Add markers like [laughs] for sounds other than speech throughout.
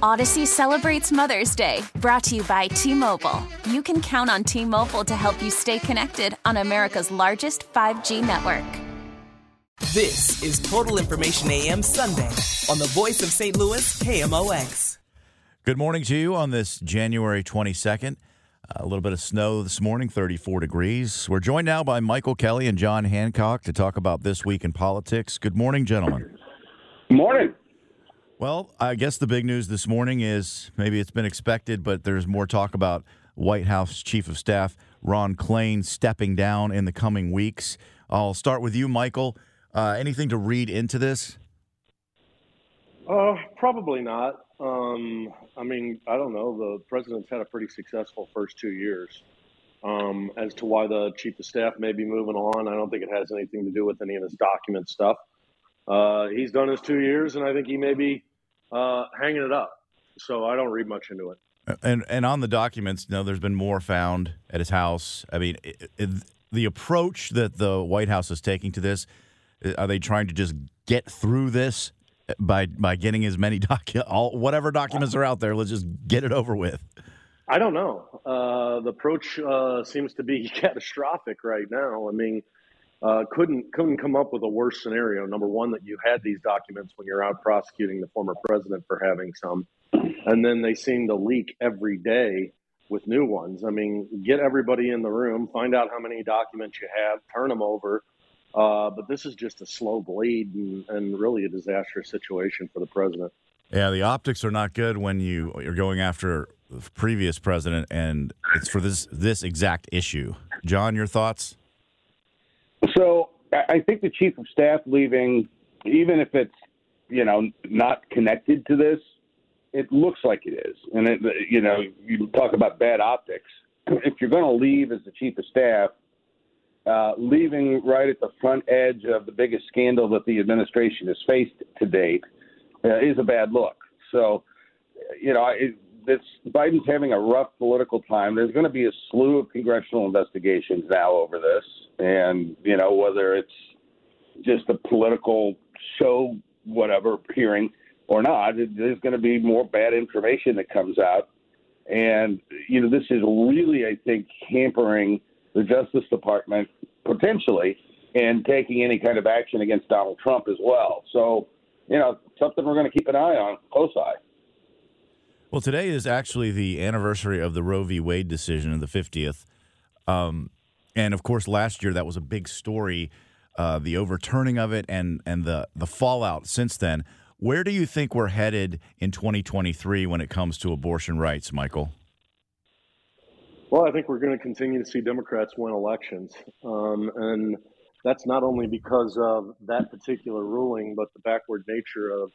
Odyssey celebrates Mother's Day, brought to you by T Mobile. You can count on T Mobile to help you stay connected on America's largest 5G network. This is Total Information AM Sunday on the voice of St. Louis, KMOX. Good morning to you on this January 22nd. A little bit of snow this morning, 34 degrees. We're joined now by Michael Kelly and John Hancock to talk about this week in politics. Good morning, gentlemen. Morning. Well, I guess the big news this morning is maybe it's been expected, but there's more talk about White House Chief of Staff Ron Klain stepping down in the coming weeks. I'll start with you, Michael. Uh, anything to read into this? Uh, probably not. Um, I mean, I don't know. The president's had a pretty successful first two years. Um, as to why the chief of staff may be moving on, I don't think it has anything to do with any of his document stuff. Uh, he's done his two years, and I think he may be uh, hanging it up. So I don't read much into it. And and on the documents, you know, there's been more found at his house. I mean, it, it, the approach that the White House is taking to this, are they trying to just get through this by by getting as many [laughs] docu- all whatever documents are out there? Let's just get it over with. I don't know. Uh, the approach uh, seems to be [laughs] catastrophic right now. I mean, uh, couldn't couldn't come up with a worse scenario. Number one, that you had these documents when you're out prosecuting the former president for having some, and then they seem to leak every day with new ones. I mean, get everybody in the room, find out how many documents you have, turn them over. Uh, but this is just a slow bleed and, and really a disastrous situation for the president. Yeah, the optics are not good when you you're going after the previous president, and it's for this this exact issue. John, your thoughts? So I think the chief of staff leaving, even if it's you know not connected to this, it looks like it is. And it, you know, you talk about bad optics. If you're going to leave as the chief of staff, uh, leaving right at the front edge of the biggest scandal that the administration has faced to date uh, is a bad look. So, you know, it, this Biden's having a rough political time. There's going to be a slew of congressional investigations now over this, and you know whether it's just a political show, whatever hearing or not, there's going to be more bad information that comes out, and you know this is really, I think, hampering the Justice Department potentially and taking any kind of action against Donald Trump as well. So, you know, something we're going to keep an eye on, close eye. Well, today is actually the anniversary of the Roe v. Wade decision in the 50th. Um, and of course, last year that was a big story, uh, the overturning of it and, and the, the fallout since then. Where do you think we're headed in 2023 when it comes to abortion rights, Michael? Well, I think we're going to continue to see Democrats win elections. Um, and that's not only because of that particular ruling, but the backward nature of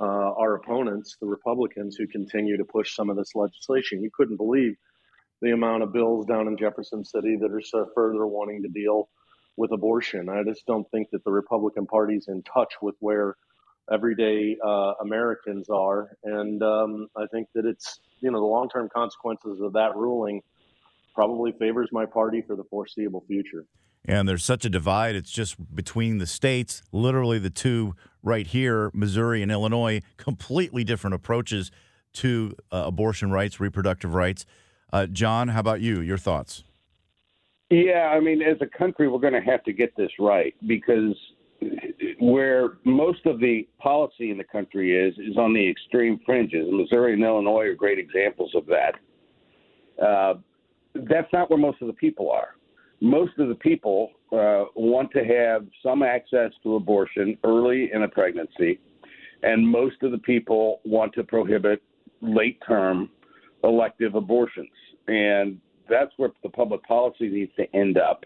uh, our opponents, the Republicans, who continue to push some of this legislation. You couldn't believe the amount of bills down in Jefferson City that are so further wanting to deal with abortion. I just don't think that the Republican Party's in touch with where everyday uh, Americans are, and um, I think that it's you know the long-term consequences of that ruling probably favors my party for the foreseeable future. And there's such a divide. It's just between the states, literally the two right here, Missouri and Illinois, completely different approaches to uh, abortion rights, reproductive rights. Uh, John, how about you? Your thoughts? Yeah, I mean, as a country, we're going to have to get this right because where most of the policy in the country is is on the extreme fringes. Missouri and Illinois are great examples of that. Uh, that's not where most of the people are most of the people uh, want to have some access to abortion early in a pregnancy, and most of the people want to prohibit late term elective abortions. And that's where the public policy needs to end up.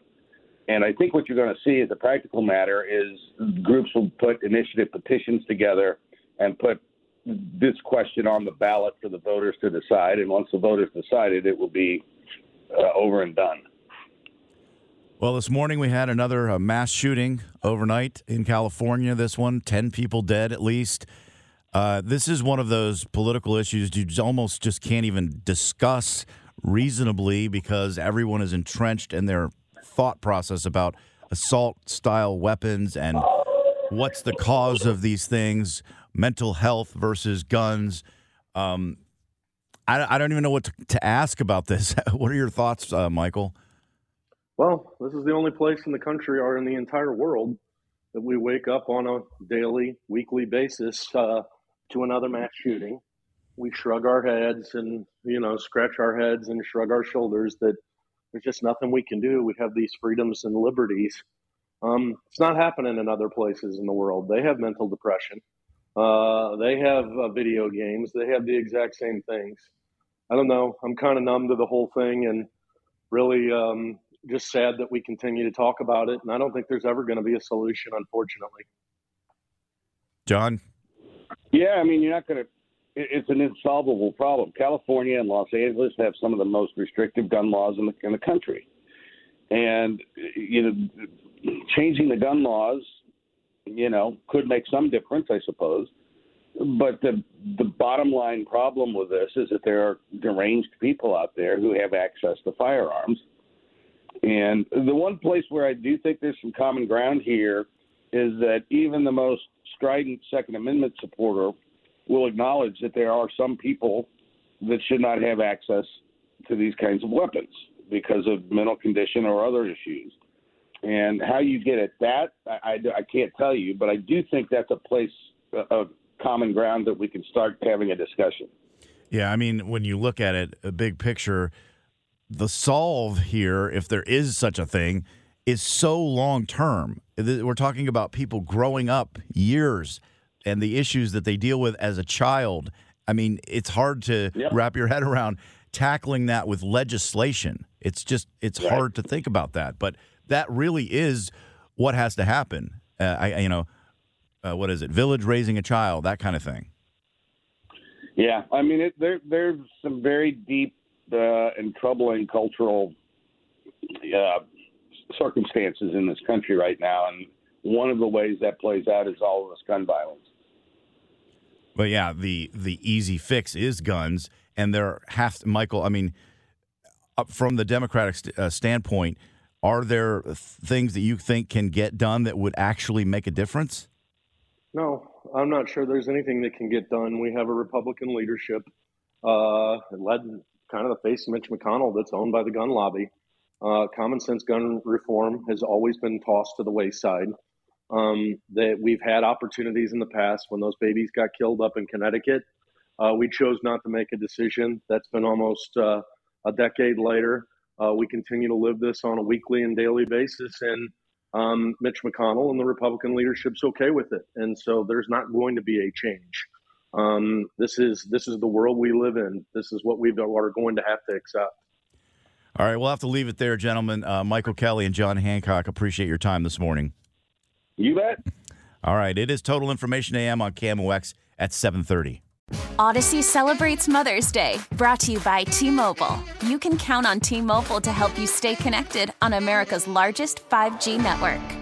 And I think what you're going to see as a practical matter is groups will put initiative petitions together and put this question on the ballot for the voters to decide. And once the voters decide it, it will be uh, over and done. Well, this morning we had another uh, mass shooting overnight in California. This one, 10 people dead at least. Uh, this is one of those political issues you almost just can't even discuss reasonably because everyone is entrenched in their thought process about assault style weapons and what's the cause of these things, mental health versus guns. Um, I, I don't even know what to, to ask about this. [laughs] what are your thoughts, uh, Michael? Well, this is the only place in the country or in the entire world that we wake up on a daily, weekly basis uh, to another mass shooting. We shrug our heads and, you know, scratch our heads and shrug our shoulders that there's just nothing we can do. We have these freedoms and liberties. Um, it's not happening in other places in the world. They have mental depression. Uh, they have uh, video games. They have the exact same things. I don't know. I'm kind of numb to the whole thing and really um, just sad that we continue to talk about it. And I don't think there's ever going to be a solution, unfortunately. John? Yeah, I mean, you're not going to. It's an insolvable problem. California and Los Angeles have some of the most restrictive gun laws in the in the country, and you know, changing the gun laws, you know, could make some difference, I suppose. But the the bottom line problem with this is that there are deranged people out there who have access to firearms. And the one place where I do think there's some common ground here is that even the most strident Second Amendment supporter will acknowledge that there are some people that should not have access to these kinds of weapons because of mental condition or other issues. And how you get at that, I, I, I can't tell you, but I do think that's a place of common ground that we can start having a discussion. Yeah, I mean, when you look at it, a big picture, the solve here, if there is such a thing, is so long term. We're talking about people growing up years and the issues that they deal with as a child. I mean, it's hard to yep. wrap your [laughs] head around tackling that with legislation. It's just it's right. hard to think about that, but that really is what has to happen. Uh, I, you know, uh, what is it? Village raising a child, that kind of thing. Yeah, I mean, it, there there's some very deep uh, and troubling cultural uh, circumstances in this country right now, and one of the ways that plays out is all of this gun violence. But yeah, the the easy fix is guns, and there have to, Michael. I mean, from the Democratic st- uh, standpoint, are there things that you think can get done that would actually make a difference? No, I'm not sure there's anything that can get done. We have a Republican leadership uh, led kind of the face of Mitch McConnell that's owned by the gun lobby. Uh, common sense gun reform has always been tossed to the wayside. Um, that we've had opportunities in the past when those babies got killed up in Connecticut. Uh, we chose not to make a decision. That's been almost uh, a decade later. Uh, we continue to live this on a weekly and daily basis, and um, Mitch McConnell and the Republican leadership's okay with it. And so there's not going to be a change. Um, this is this is the world we live in. This is what we are going to have to accept. All right, we'll have to leave it there, gentlemen. Uh, Michael Kelly and John Hancock, appreciate your time this morning. You bet. All right, it is Total Information AM on KMOX at 730. Odyssey celebrates Mother's Day, brought to you by T Mobile. You can count on T Mobile to help you stay connected on America's largest 5G network.